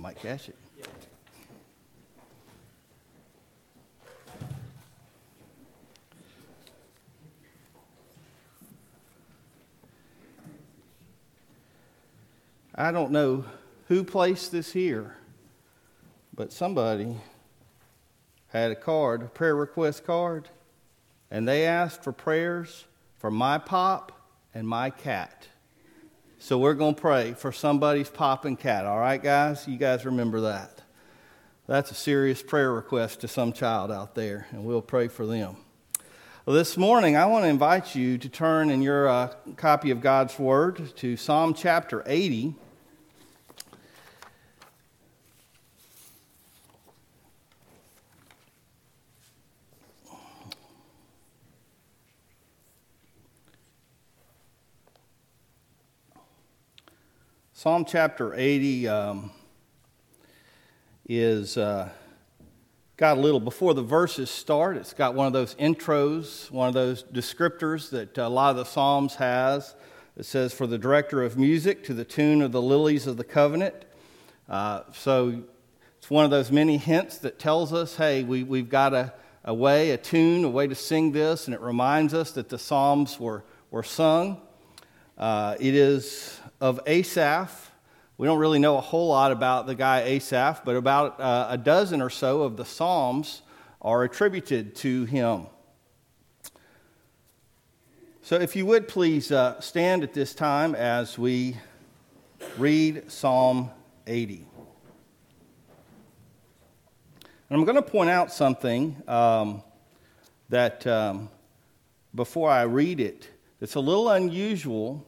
I might catch it. I don't know who placed this here, but somebody had a card, a prayer request card, and they asked for prayers for my pop and my cat. So we're going to pray for somebody's pop and cat, all right, guys? You guys remember that. That's a serious prayer request to some child out there, and we'll pray for them. Well, this morning, I want to invite you to turn in your uh, copy of God's Word to Psalm chapter 80. Psalm chapter 80 um, is uh, got a little, before the verses start, it's got one of those intros, one of those descriptors that a lot of the Psalms has. It says, For the director of music to the tune of the lilies of the covenant. Uh, so it's one of those many hints that tells us, hey, we, we've got a, a way, a tune, a way to sing this, and it reminds us that the Psalms were, were sung. Uh, it is of Asaph. We don't really know a whole lot about the guy Asaph, but about uh, a dozen or so of the Psalms are attributed to him. So, if you would please uh, stand at this time as we read Psalm 80. And I'm going to point out something um, that um, before I read it, that's a little unusual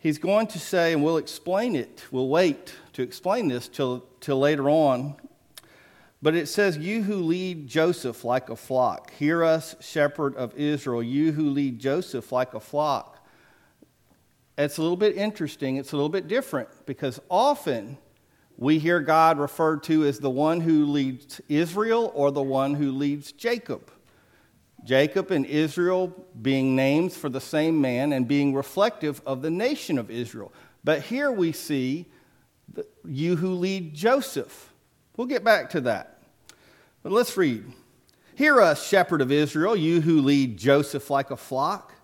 he's going to say, and we'll explain it, we'll wait to explain this till, till later on. But it says, You who lead Joseph like a flock, hear us, shepherd of Israel, you who lead Joseph like a flock. It's a little bit interesting, it's a little bit different because often we hear God referred to as the one who leads Israel or the one who leads Jacob. Jacob and Israel being names for the same man and being reflective of the nation of Israel. But here we see the, you who lead Joseph. We'll get back to that. But let's read. Hear us, shepherd of Israel, you who lead Joseph like a flock.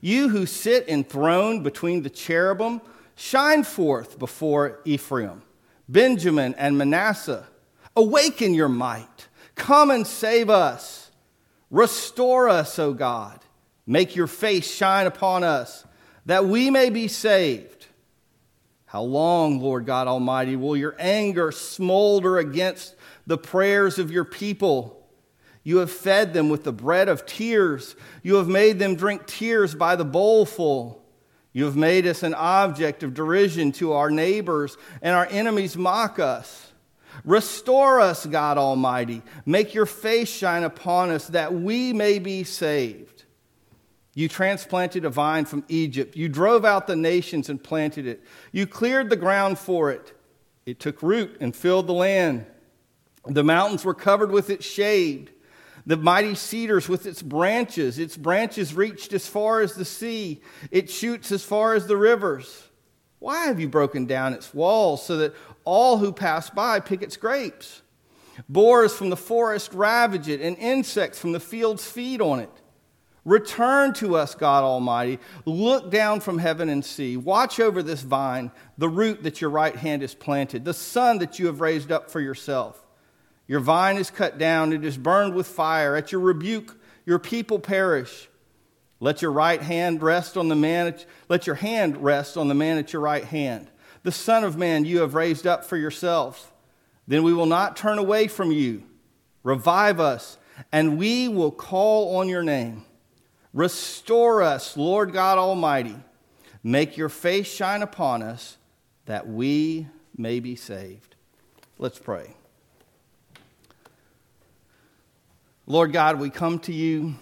You who sit enthroned between the cherubim, shine forth before Ephraim, Benjamin, and Manasseh. Awaken your might. Come and save us. Restore us, O God. Make your face shine upon us, that we may be saved. How long, Lord God Almighty, will your anger smolder against the prayers of your people? You have fed them with the bread of tears. You have made them drink tears by the bowlful. You have made us an object of derision to our neighbors, and our enemies mock us. Restore us, God Almighty. Make your face shine upon us that we may be saved. You transplanted a vine from Egypt. You drove out the nations and planted it. You cleared the ground for it. It took root and filled the land. The mountains were covered with its shade. The mighty cedars with its branches. Its branches reached as far as the sea. It shoots as far as the rivers. Why have you broken down its walls so that all who pass by pick its grapes? Boars from the forest ravage it, and insects from the fields feed on it. Return to us, God Almighty. Look down from heaven and see. Watch over this vine, the root that your right hand has planted, the son that you have raised up for yourself. Your vine is cut down, it is burned with fire. At your rebuke, your people perish. Let your right hand rest on the man, let your hand rest on the man at your right hand. The Son of Man you have raised up for yourself. Then we will not turn away from you. Revive us, and we will call on your name. Restore us, Lord God Almighty. Make your face shine upon us that we may be saved. Let's pray. Lord God, we come to you.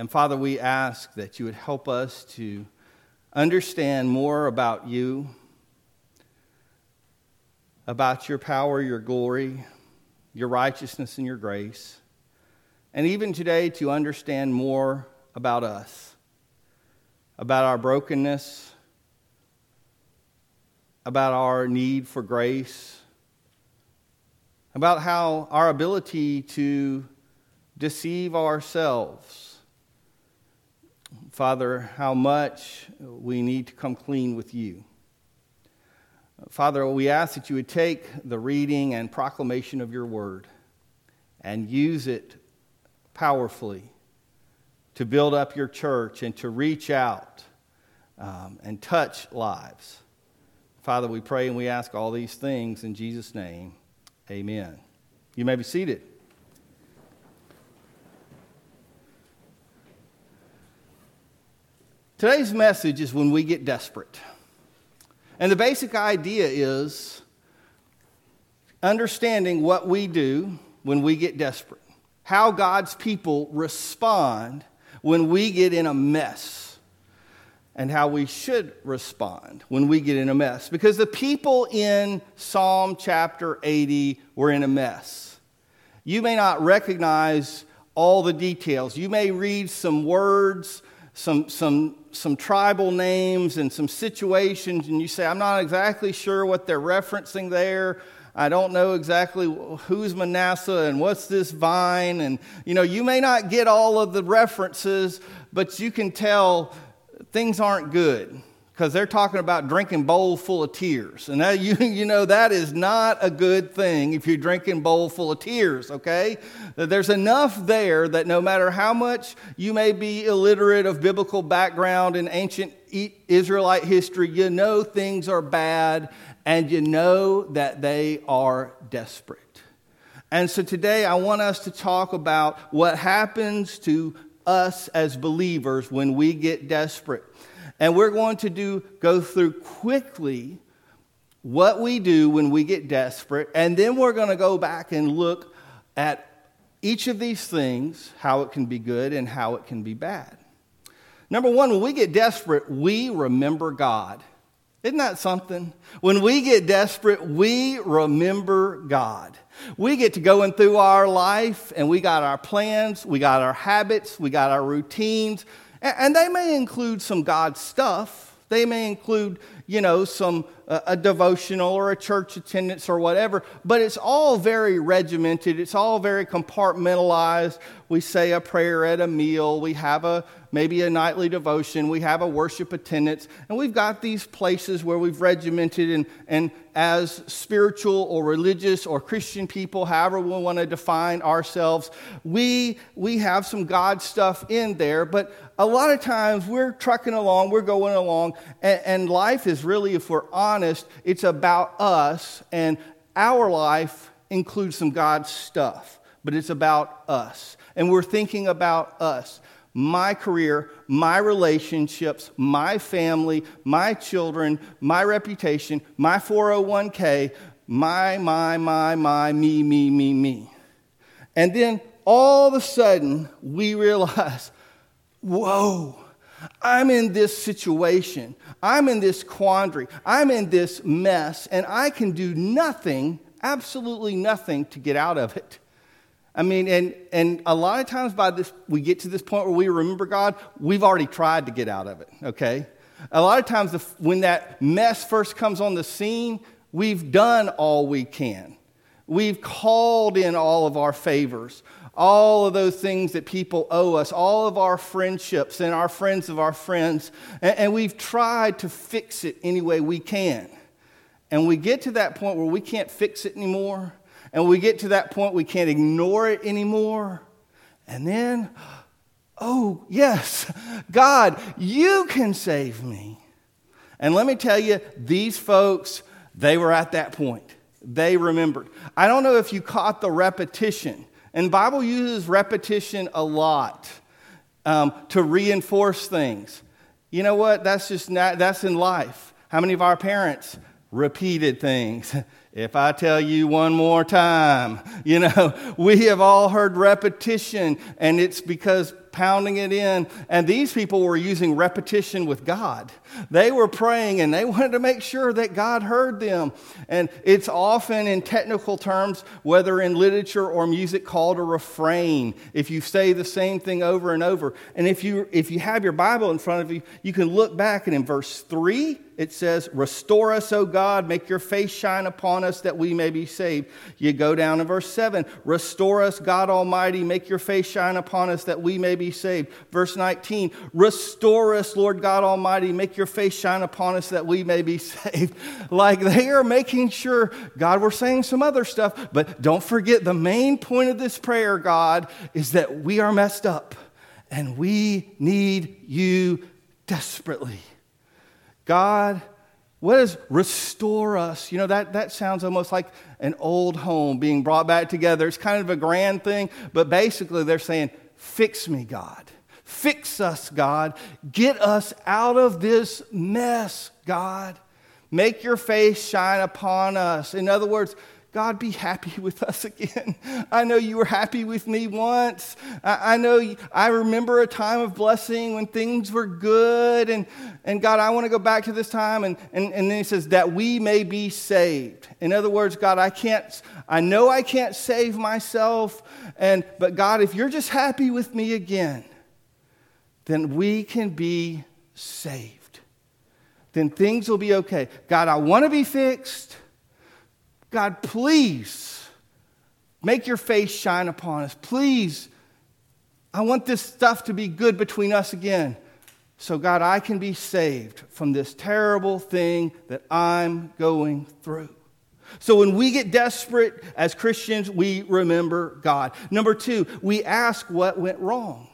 And Father, we ask that you would help us to understand more about you, about your power, your glory, your righteousness, and your grace. And even today, to understand more about us, about our brokenness, about our need for grace, about how our ability to deceive ourselves. Father, how much we need to come clean with you. Father, we ask that you would take the reading and proclamation of your word and use it powerfully to build up your church and to reach out um, and touch lives. Father, we pray and we ask all these things in Jesus' name. Amen. You may be seated. Today's message is when we get desperate. And the basic idea is understanding what we do when we get desperate, how God's people respond when we get in a mess, and how we should respond when we get in a mess. Because the people in Psalm chapter 80 were in a mess. You may not recognize all the details, you may read some words some, some, some tribal names and some situations, and you say, I'm not exactly sure what they're referencing there. I don't know exactly who's Manasseh and what's this vine. And, you know, you may not get all of the references, but you can tell things aren't good because they're talking about drinking bowl full of tears. And that, you, you know, that is not a good thing if you're drinking bowl full of tears, okay? There's enough there that no matter how much you may be illiterate of biblical background and ancient Israelite history, you know things are bad and you know that they are desperate. And so today I want us to talk about what happens to us as believers when we get desperate. And we're going to do go through quickly what we do when we get desperate, and then we're going to go back and look at each of these things, how it can be good and how it can be bad. Number one, when we get desperate, we remember God. Isn't that something? When we get desperate, we remember God. We get to going through our life and we got our plans, we got our habits, we got our routines, and they may include some God stuff. They may include, you know, some a devotional or a church attendance or whatever, but it's all very regimented. It's all very compartmentalized. We say a prayer at a meal. We have a maybe a nightly devotion. We have a worship attendance, and we've got these places where we've regimented and and as spiritual or religious or Christian people, however we want to define ourselves, we we have some God stuff in there, but a lot of times we're trucking along, we're going along, and, and life is really, if we're honest, it's about us, and our life includes some God stuff, but it's about us. And we're thinking about us my career, my relationships, my family, my children, my reputation, my 401k, my, my, my, my, me, me, me, me. And then all of a sudden, we realize whoa, I'm in this situation. I'm in this quandary. I'm in this mess, and I can do nothing, absolutely nothing, to get out of it. I mean, and, and a lot of times by this, we get to this point where we remember God, we've already tried to get out of it, okay? A lot of times, when that mess first comes on the scene, we've done all we can. We've called in all of our favors all of those things that people owe us, all of our friendships and our friends of our friends, and, and, we've tried to fix it any way we can. And we get to that point where we can't fix it anymore, and we get to that point we can't ignore it anymore. And then, oh, yes, God, you can save me. And let me tell you, these folks, they were at that point. They remembered. I don't know if you caught the repetition and Bible uses repetition a lot um, to reinforce things. You know what? That's just not, that's in life. How many of our parents repeated things? If I tell you one more time, you know, we have all heard repetition, and it's because pounding it in. And these people were using repetition with God. They were praying and they wanted to make sure that God heard them. And it's often in technical terms, whether in literature or music, called a refrain. If you say the same thing over and over. And if you, if you have your Bible in front of you, you can look back and in verse 3, it says, Restore us, O God, make your face shine upon us that we may be saved. You go down to verse 7, Restore us, God Almighty, make your face shine upon us that we may be saved. Verse 19, Restore us, Lord God Almighty, make your face shine upon us that we may be saved. Like they are making sure, God, we're saying some other stuff, but don't forget the main point of this prayer, God, is that we are messed up and we need you desperately. God, what does restore us? You know, that, that sounds almost like an old home being brought back together. It's kind of a grand thing, but basically they're saying, Fix me, God. Fix us, God. Get us out of this mess, God. Make your face shine upon us. In other words, God, be happy with us again. I know you were happy with me once. I, I know I remember a time of blessing when things were good. And, and God, I want to go back to this time. And, and, and then he says, that we may be saved. In other words, God, I can't, I know I can't save myself. And, but God, if you're just happy with me again, then we can be saved. Then things will be okay. God, I want to be fixed. God, please make your face shine upon us. Please, I want this stuff to be good between us again. So, God, I can be saved from this terrible thing that I'm going through. So, when we get desperate as Christians, we remember God. Number two, we ask what went wrong.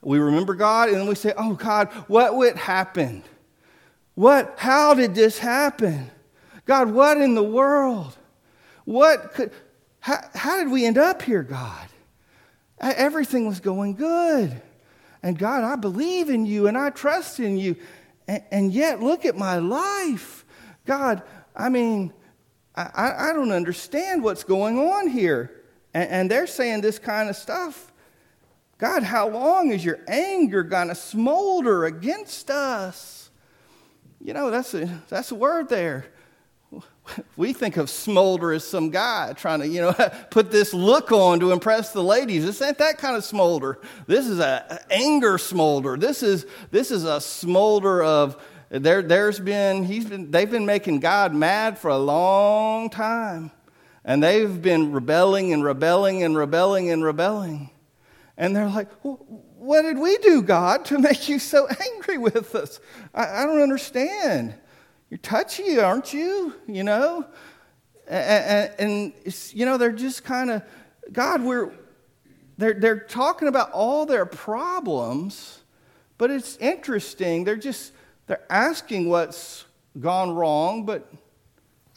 We remember God and then we say, Oh, God, what would happen? What, how did this happen? God, what in the world? What could, how, how did we end up here, God? Everything was going good. And God, I believe in you and I trust in you. And, and yet, look at my life. God, I mean, I, I don't understand what's going on here. And, and they're saying this kind of stuff. God, how long is your anger going to smolder against us? You know, that's a, that's a word there we think of Smolder as some guy trying to, you know, put this look on to impress the ladies. This ain't that kind of smolder. This is an anger smolder. This is this is a smolder of there. There's been he's been they've been making God mad for a long time, and they've been rebelling and rebelling and rebelling and rebelling, and they're like, "What did we do, God, to make you so angry with us? I, I don't understand." You're touchy, aren't you? You know? And, and you know, they're just kind of, God, we're, they're, they're talking about all their problems, but it's interesting. They're just, they're asking what's gone wrong, but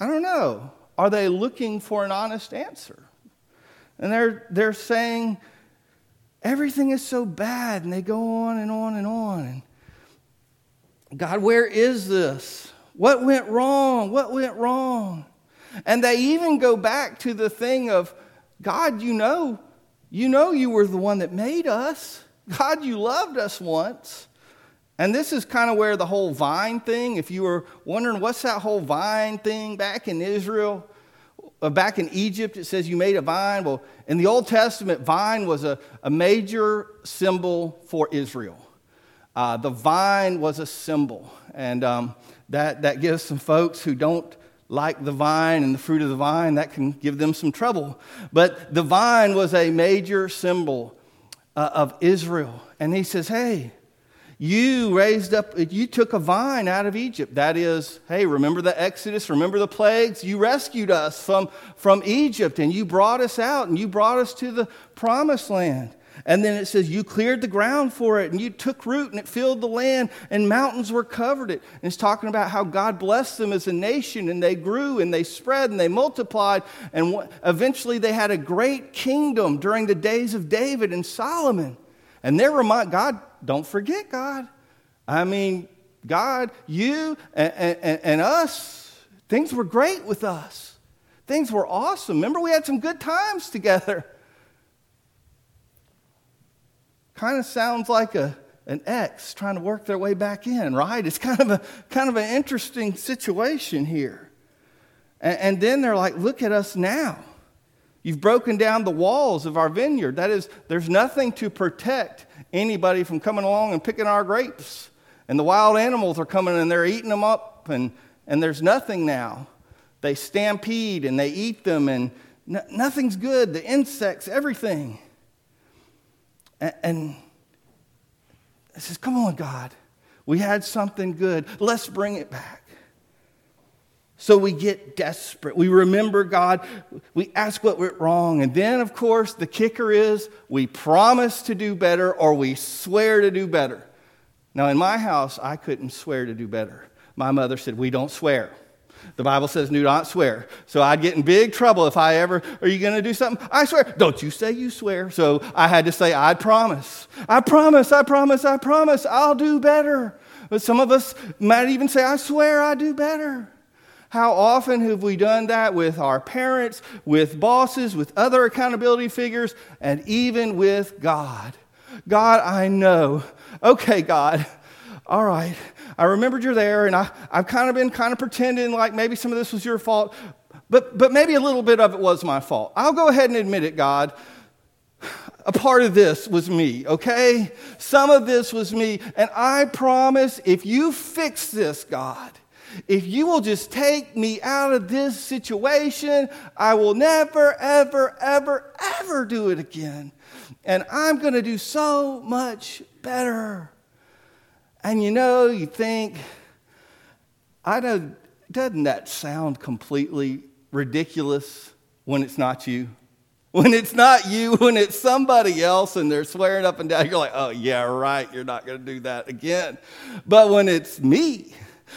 I don't know. Are they looking for an honest answer? And they're, they're saying, everything is so bad, and they go on and on and on. And God, where is this? What went wrong? What went wrong? And they even go back to the thing of, God, you know, you know you were the one that made us. God, you loved us once. And this is kind of where the whole vine thing, if you were wondering what's that whole vine thing back in Israel, uh, back in Egypt, it says you made a vine. Well, in the Old Testament, vine was a, a major symbol for Israel. Uh, the vine was a symbol. And um, that, that gives some folks who don't like the vine and the fruit of the vine, that can give them some trouble. But the vine was a major symbol uh, of Israel. And he says, hey, you raised up, you took a vine out of Egypt. That is, hey, remember the Exodus, remember the plagues? You rescued us from, from Egypt and you brought us out and you brought us to the promised land. And then it says, You cleared the ground for it, and you took root, and it filled the land, and mountains were covered it. And it's talking about how God blessed them as a nation, and they grew, and they spread, and they multiplied. And eventually they had a great kingdom during the days of David and Solomon. And they're remind God, don't forget God. I mean, God, you and, and, and us, things were great with us. Things were awesome. Remember, we had some good times together. Kind of sounds like a, an ex trying to work their way back in, right? It's kind of a kind of an interesting situation here. And, and then they're like, look at us now. You've broken down the walls of our vineyard. That is, there's nothing to protect anybody from coming along and picking our grapes. and the wild animals are coming and they're eating them up, and, and there's nothing now. They stampede and they eat them, and nothing's good the insects, everything. And, and I says, Come on, God. We had something good. Let's bring it back. So we get desperate. We remember God. We ask what went wrong. And then, of course, the kicker is we promise to do better or we swear to do better. Now, in my house, I couldn't swear to do better. My mother said, We don't swear. The Bible says, do not swear. So I'd get in big trouble if I ever, are you going to do something? I swear. Don't you say you swear. So I had to say, I promise. I promise, I promise, I promise, I'll do better. But some of us might even say, I swear I do better. How often have we done that with our parents, with bosses, with other accountability figures, and even with God? God, I know. Okay, God, all right. I remembered you're there, and I, I've kind of been kind of pretending like maybe some of this was your fault, but, but maybe a little bit of it was my fault. I'll go ahead and admit it, God. A part of this was me, okay? Some of this was me, and I promise if you fix this, God, if you will just take me out of this situation, I will never, ever, ever, ever do it again. And I'm going to do so much better. And you know, you think, I know, doesn't that sound completely ridiculous when it's not you? When it's not you, when it's somebody else and they're swearing up and down, you're like, oh, yeah, right, you're not going to do that again. But when it's me,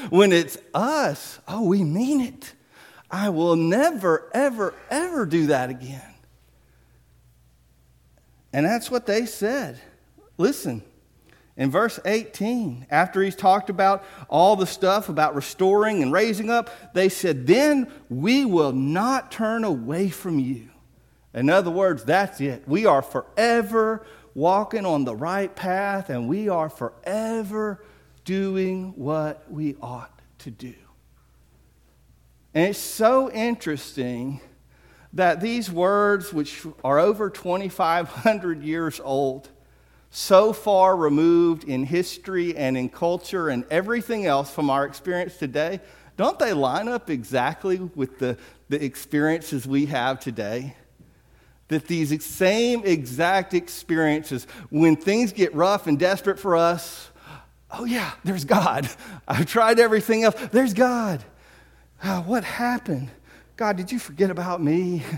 when it's us, oh, we mean it. I will never, ever, ever do that again. And that's what they said. Listen, in verse 18, after he's talked about all the stuff about restoring and raising up, they said, Then we will not turn away from you. In other words, that's it. We are forever walking on the right path and we are forever doing what we ought to do. And it's so interesting that these words, which are over 2,500 years old, so far removed in history and in culture and everything else from our experience today, don't they line up exactly with the, the experiences we have today? That these same exact experiences, when things get rough and desperate for us, oh yeah, there's God. I've tried everything else. There's God. Oh, what happened? God, did you forget about me?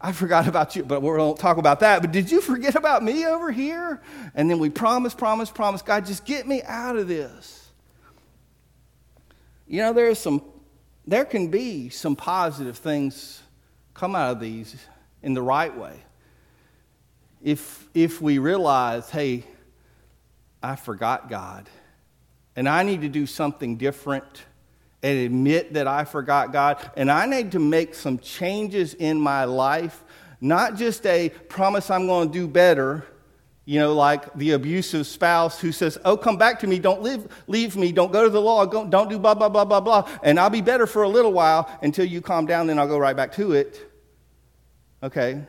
I forgot about you, but we won't talk about that. But did you forget about me over here? And then we promise, promise, promise, God, just get me out of this. You know, there's some, there can be some positive things come out of these in the right way. If, if we realize, hey, I forgot God, and I need to do something different and admit that I forgot God. And I need to make some changes in my life, not just a promise I'm going to do better, you know, like the abusive spouse who says, Oh, come back to me, don't leave, leave me, don't go to the law, don't, don't do blah, blah, blah, blah, blah, and I'll be better for a little while until you calm down, then I'll go right back to it. Okay?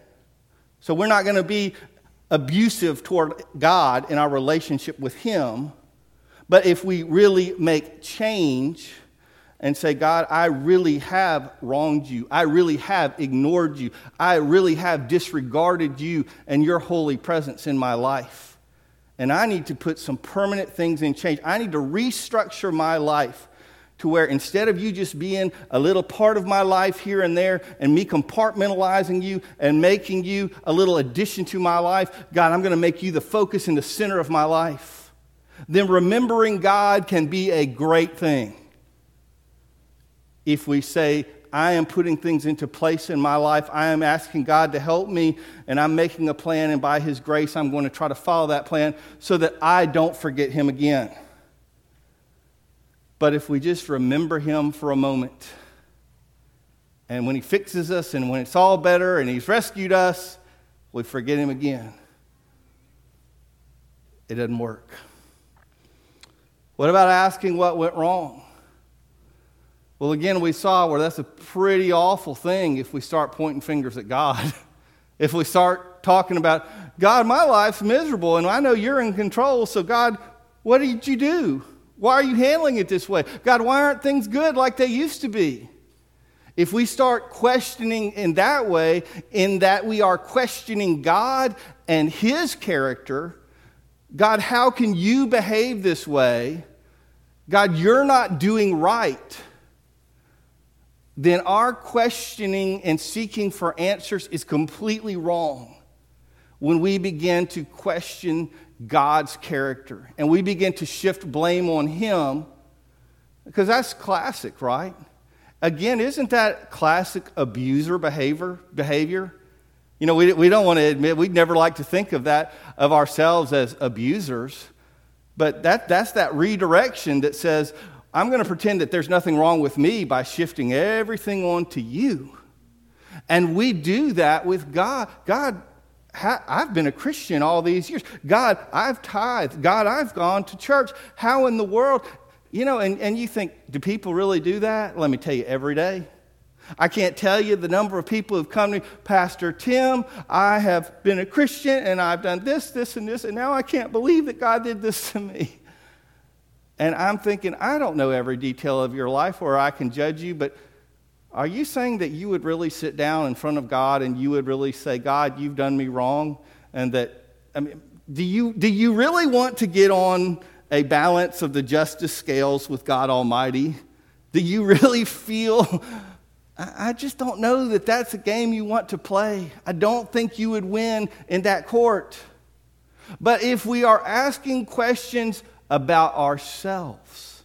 So we're not going to be abusive toward God in our relationship with Him, but if we really make change, and say, God, I really have wronged you. I really have ignored you. I really have disregarded you and your holy presence in my life. And I need to put some permanent things in change. I need to restructure my life to where instead of you just being a little part of my life here and there and me compartmentalizing you and making you a little addition to my life, God, I'm going to make you the focus and the center of my life. Then remembering God can be a great thing if we say, I am putting things into place in my life. I am asking God to help me, and I'm making a plan, and by His grace, I'm going to try to follow that plan so that I don't forget Him again. But if we just remember Him for a moment, and when He fixes us, and when it's all better, and He's rescued us, we forget Him again. It doesn't work. What about asking what went wrong? Well, again, we saw where that's a pretty awful thing if we start pointing fingers at God. if we start talking about, God, my life's miserable and I know you're in control, so God, what did you do? Why are you handling it this way? God, why aren't things good like they used to be? If we start questioning in that way, in that we are questioning God and His character, God, how can you behave this way? God, you're not doing right. Then our questioning and seeking for answers is completely wrong when we begin to question God's character and we begin to shift blame on Him, because that's classic, right? Again, isn't that classic abuser behavior? behavior? You know, we, we don't want to admit, we'd never like to think of that, of ourselves as abusers, but that, that's that redirection that says, I'm going to pretend that there's nothing wrong with me by shifting everything onto you. And we do that with God. God, I've been a Christian all these years. God, I've tithed. God, I've gone to church. How in the world? You know, and, and you think, do people really do that? Let me tell you, every day. I can't tell you the number of people who've come to me, Pastor Tim, I have been a Christian and I've done this, this, and this, and now I can't believe that God did this to me. And I'm thinking, I don't know every detail of your life or I can judge you, but are you saying that you would really sit down in front of God and you would really say, God, you've done me wrong? And that, I mean, do you, do you really want to get on a balance of the justice scales with God Almighty? Do you really feel I just don't know that that's a game you want to play. I don't think you would win in that court. But if we are asking questions about ourselves,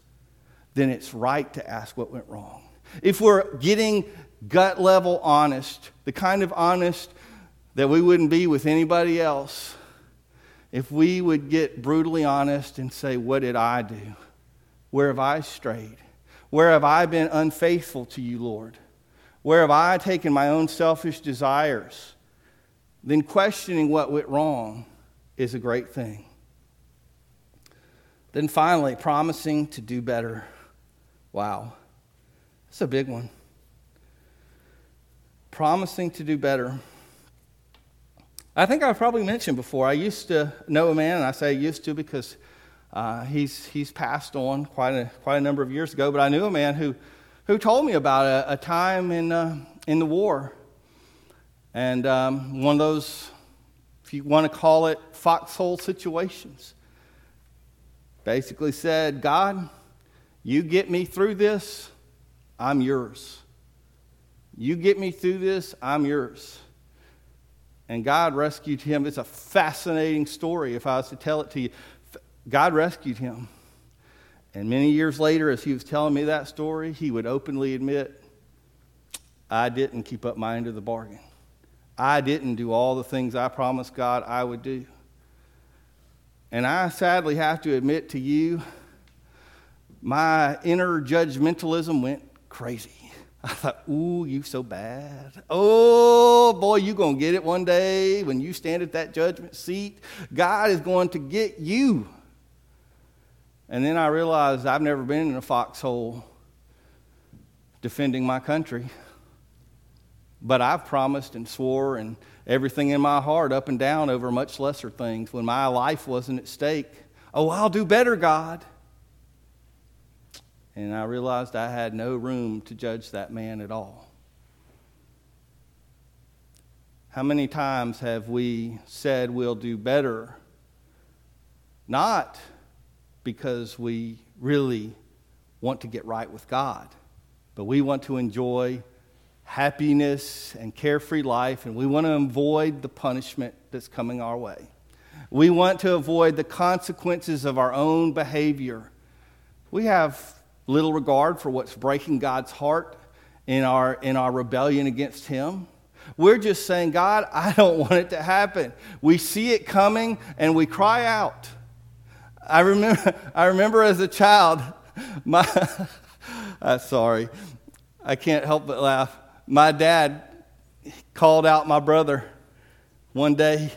then it's right to ask what went wrong. If we're getting gut level honest, the kind of honest that we wouldn't be with anybody else, if we would get brutally honest and say, What did I do? Where have I strayed? Where have I been unfaithful to you, Lord? Where have I taken my own selfish desires? Then questioning what went wrong is a great thing. Then finally, promising to do better. Wow, that's a big one. Promising to do better. I think I've probably mentioned before, I used to know a man, and I say used to because uh, he's, he's passed on quite a, quite a number of years ago, but I knew a man who who told me about a, a time in, uh, in the war. And um, one of those, if you want to call it, foxhole situations. Basically said, God, you get me through this, I'm yours. You get me through this, I'm yours. And God rescued him. It's a fascinating story if I was to tell it to you. God rescued him. And many years later, as he was telling me that story, he would openly admit, I didn't keep up my end of the bargain. I didn't do all the things I promised God I would do. And I sadly have to admit to you, my inner judgmentalism went crazy. I thought, ooh, you so bad. Oh, boy, you're going to get it one day when you stand at that judgment seat. God is going to get you. And then I realized I've never been in a foxhole defending my country. But I've promised and swore and everything in my heart up and down over much lesser things when my life wasn't at stake. Oh, I'll do better, God. And I realized I had no room to judge that man at all. How many times have we said we'll do better? Not because we really want to get right with God, but we want to enjoy happiness and carefree life, and we want to avoid the punishment that's coming our way. We want to avoid the consequences of our own behavior. We have little regard for what's breaking God's heart in our, in our rebellion against Him. We're just saying, God, I don't want it to happen. We see it coming and we cry out. I remember, I remember as a child, my, sorry, I can't help but laugh. My dad called out my brother one day,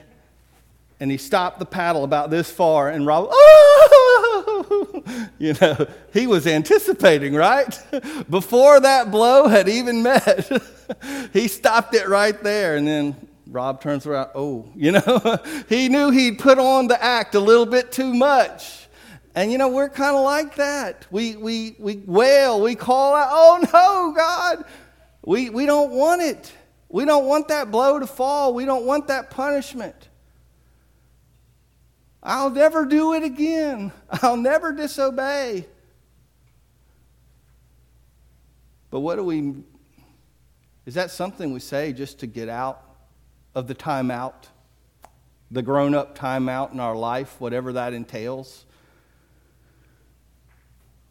and he stopped the paddle about this far, and Rob, oh! you know, he was anticipating, right? Before that blow had even met, he stopped it right there, and then Rob turns around, oh, you know, he knew he'd put on the act a little bit too much. And you know, we're kind of like that. We, we, we wail, we call out, oh no, God. We, we don't want it. We don't want that blow to fall. We don't want that punishment. I'll never do it again. I'll never disobey. But what do we, is that something we say just to get out of the timeout, the grown up timeout in our life, whatever that entails?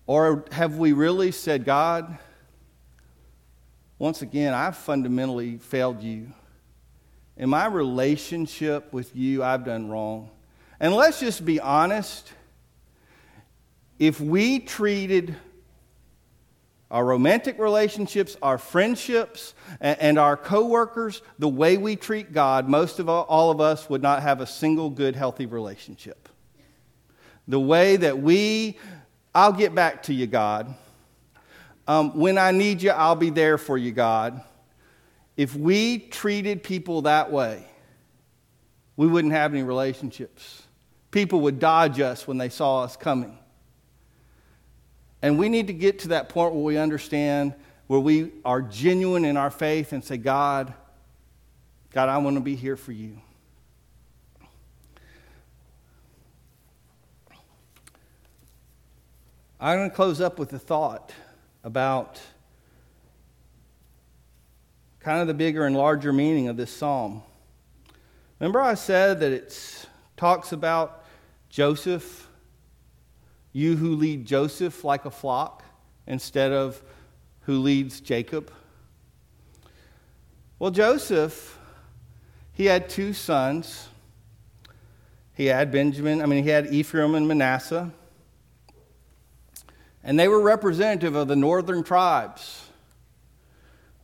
Or have we really said, God, once again, I've fundamentally failed you. In my relationship with you, I've done wrong. And let's just be honest. If we treated our romantic relationships, our friendships, and our coworkers the way we treat God, most of all, all of us would not have a single good, healthy relationship. The way that we I'll get back to you, God. Um, when I need you, I'll be there for you, God. If we treated people that way, we wouldn't have any relationships. People would dodge us when they saw us coming. And we need to get to that point where we understand, where we are genuine in our faith and say, God, God, I want to be here for you. I'm going to close up with a thought about kind of the bigger and larger meaning of this psalm. Remember, I said that it talks about Joseph, you who lead Joseph like a flock, instead of who leads Jacob? Well, Joseph, he had two sons. He had Benjamin, I mean, he had Ephraim and Manasseh and they were representative of the northern tribes.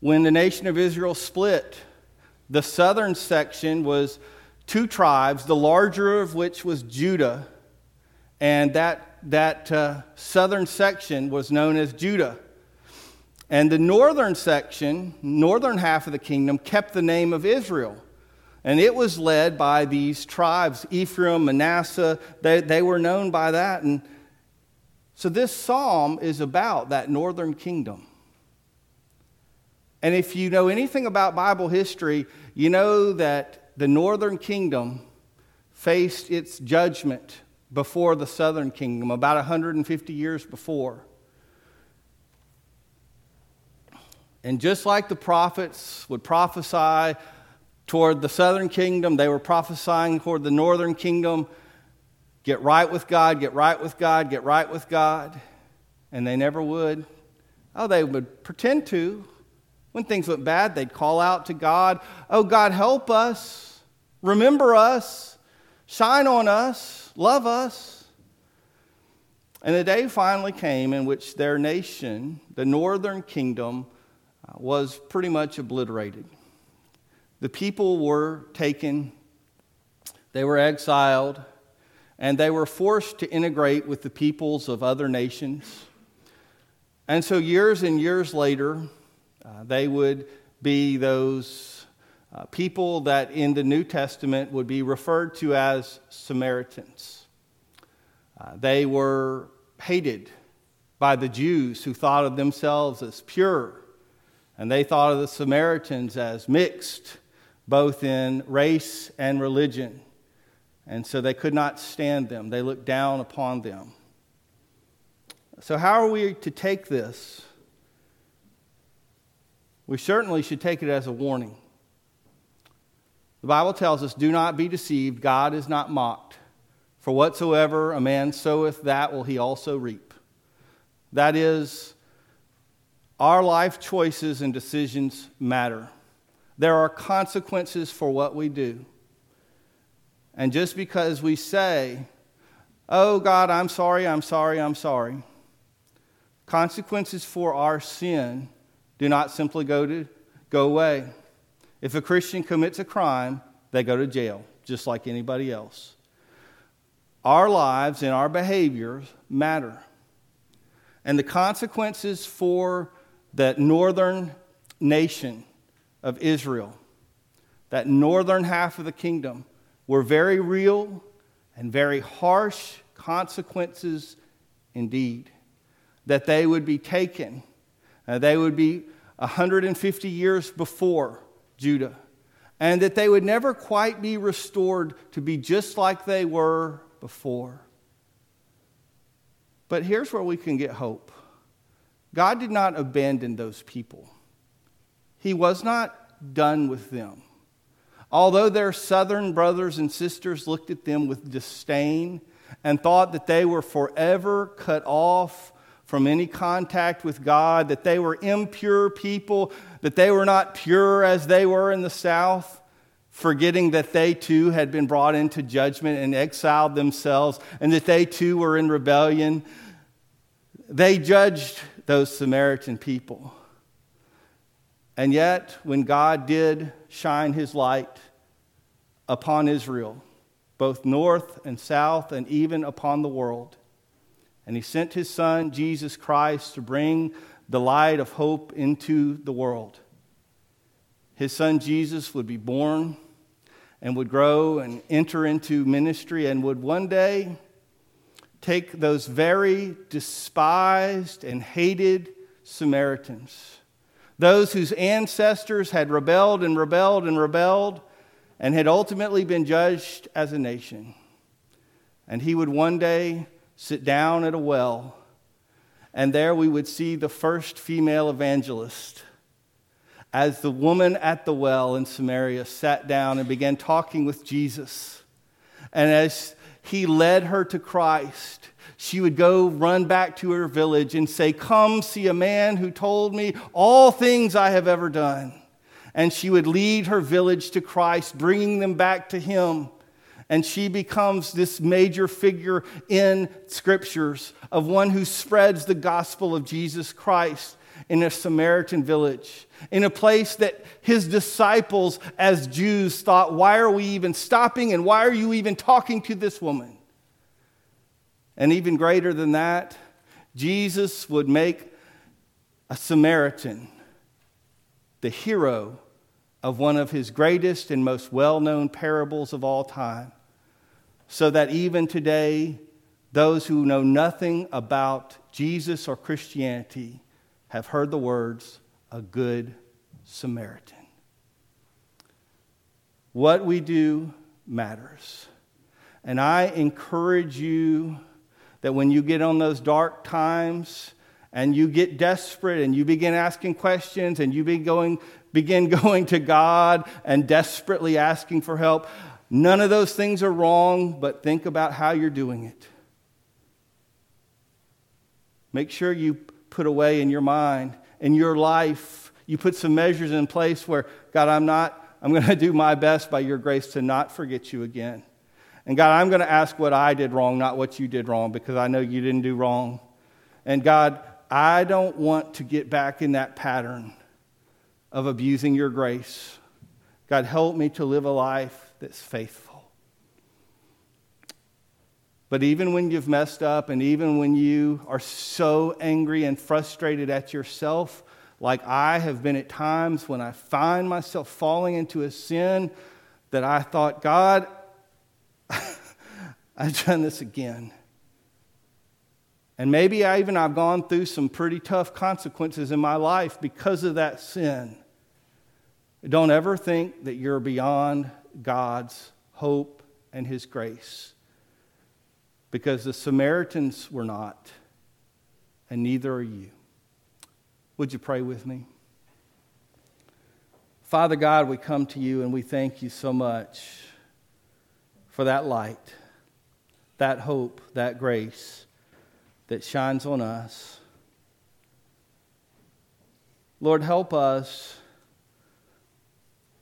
When the nation of Israel split, the southern section was two tribes, the larger of which was Judah, and that, that uh, southern section was known as Judah. And the northern section, northern half of the kingdom, kept the name of Israel. And it was led by these tribes Ephraim, Manasseh, they, they were known by that. And so, this psalm is about that northern kingdom. And if you know anything about Bible history, you know that the northern kingdom faced its judgment before the southern kingdom, about 150 years before. And just like the prophets would prophesy toward the southern kingdom, they were prophesying toward the northern kingdom get right with God, get right with God, get right with God. And they never would. Oh, they would pretend to. When things went bad, they'd call out to God, Oh, God, help us. Remember us. Shine on us. Love us. And the day finally came in which their nation, the northern kingdom, uh, was pretty much obliterated. The people were taken, they were exiled, and they were forced to integrate with the peoples of other nations. And so, years and years later, uh, they would be those uh, people that in the New Testament would be referred to as Samaritans. Uh, they were hated by the Jews who thought of themselves as pure, and they thought of the Samaritans as mixed, both in race and religion. And so they could not stand them, they looked down upon them. So, how are we to take this? We certainly should take it as a warning. The Bible tells us, Do not be deceived, God is not mocked. For whatsoever a man soweth, that will he also reap. That is, our life choices and decisions matter. There are consequences for what we do. And just because we say, Oh God, I'm sorry, I'm sorry, I'm sorry, consequences for our sin do not simply go, to, go away. If a Christian commits a crime, they go to jail, just like anybody else. Our lives and our behaviors matter. And the consequences for that northern nation of Israel, that northern half of the kingdom, were very real and very harsh consequences indeed, that they would be taken. Uh, they would be 150 years before Judah, and that they would never quite be restored to be just like they were before. But here's where we can get hope God did not abandon those people, He was not done with them. Although their southern brothers and sisters looked at them with disdain and thought that they were forever cut off from any contact with God, that they were impure people, that they were not pure as they were in the south, forgetting that they too had been brought into judgment and exiled themselves, and that they too were in rebellion. They judged those Samaritan people. And yet, when God did shine his light upon Israel, both north and south, and even upon the world, and he sent his son, Jesus Christ, to bring the light of hope into the world. His son Jesus would be born and would grow and enter into ministry and would one day take those very despised and hated Samaritans those whose ancestors had rebelled and rebelled and rebelled and had ultimately been judged as a nation. And he would one day sit down at a well, and there we would see the first female evangelist as the woman at the well in Samaria sat down and began talking with Jesus. And as he led her to Christ, she would go run back to her village and say, Come see a man who told me all things I have ever done. And she would lead her village to Christ, bringing them back to him. And she becomes this major figure in scriptures of one who spreads the gospel of Jesus Christ in a Samaritan village, in a place that his disciples, as Jews, thought, Why are we even stopping and why are you even talking to this woman? And even greater than that, Jesus would make a Samaritan the hero of one of his greatest and most well known parables of all time, so that even today, those who know nothing about Jesus or Christianity have heard the words, a good Samaritan. What we do matters. And I encourage you that when you get on those dark times and you get desperate and you begin asking questions and you begin going, begin going to God and desperately asking for help, none of those things are wrong, but think about how you're doing it. Make sure you put away in your mind, in your life, you put some measures in place where, God, I'm not, I'm going to do my best by your grace to not forget you again. And God, I'm going to ask what I did wrong, not what you did wrong, because I know you didn't do wrong. And God, I don't want to get back in that pattern of abusing your grace. God, help me to live a life that's faithful. But even when you've messed up, and even when you are so angry and frustrated at yourself, like I have been at times when I find myself falling into a sin that I thought, God, I've done this again. And maybe I even I've gone through some pretty tough consequences in my life because of that sin. Don't ever think that you're beyond God's hope and his grace. Because the Samaritans were not, and neither are you. Would you pray with me? Father God, we come to you and we thank you so much for that light, that hope, that grace that shines on us. Lord, help us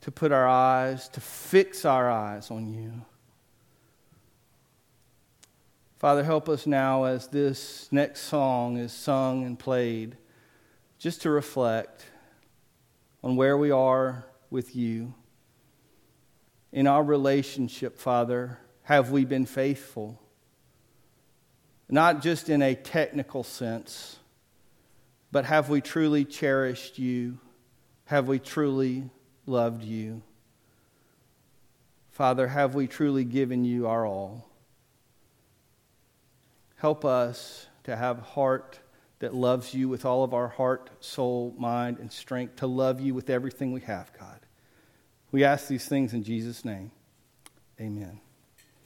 to put our eyes, to fix our eyes on you. Father, help us now as this next song is sung and played, just to reflect on where we are with you in our relationship, Father, have we been faithful? Not just in a technical sense, but have we truly cherished you? Have we truly loved you? Father, have we truly given you our all? Help us to have a heart that loves you with all of our heart, soul, mind, and strength, to love you with everything we have, God. We ask these things in Jesus' name. Amen.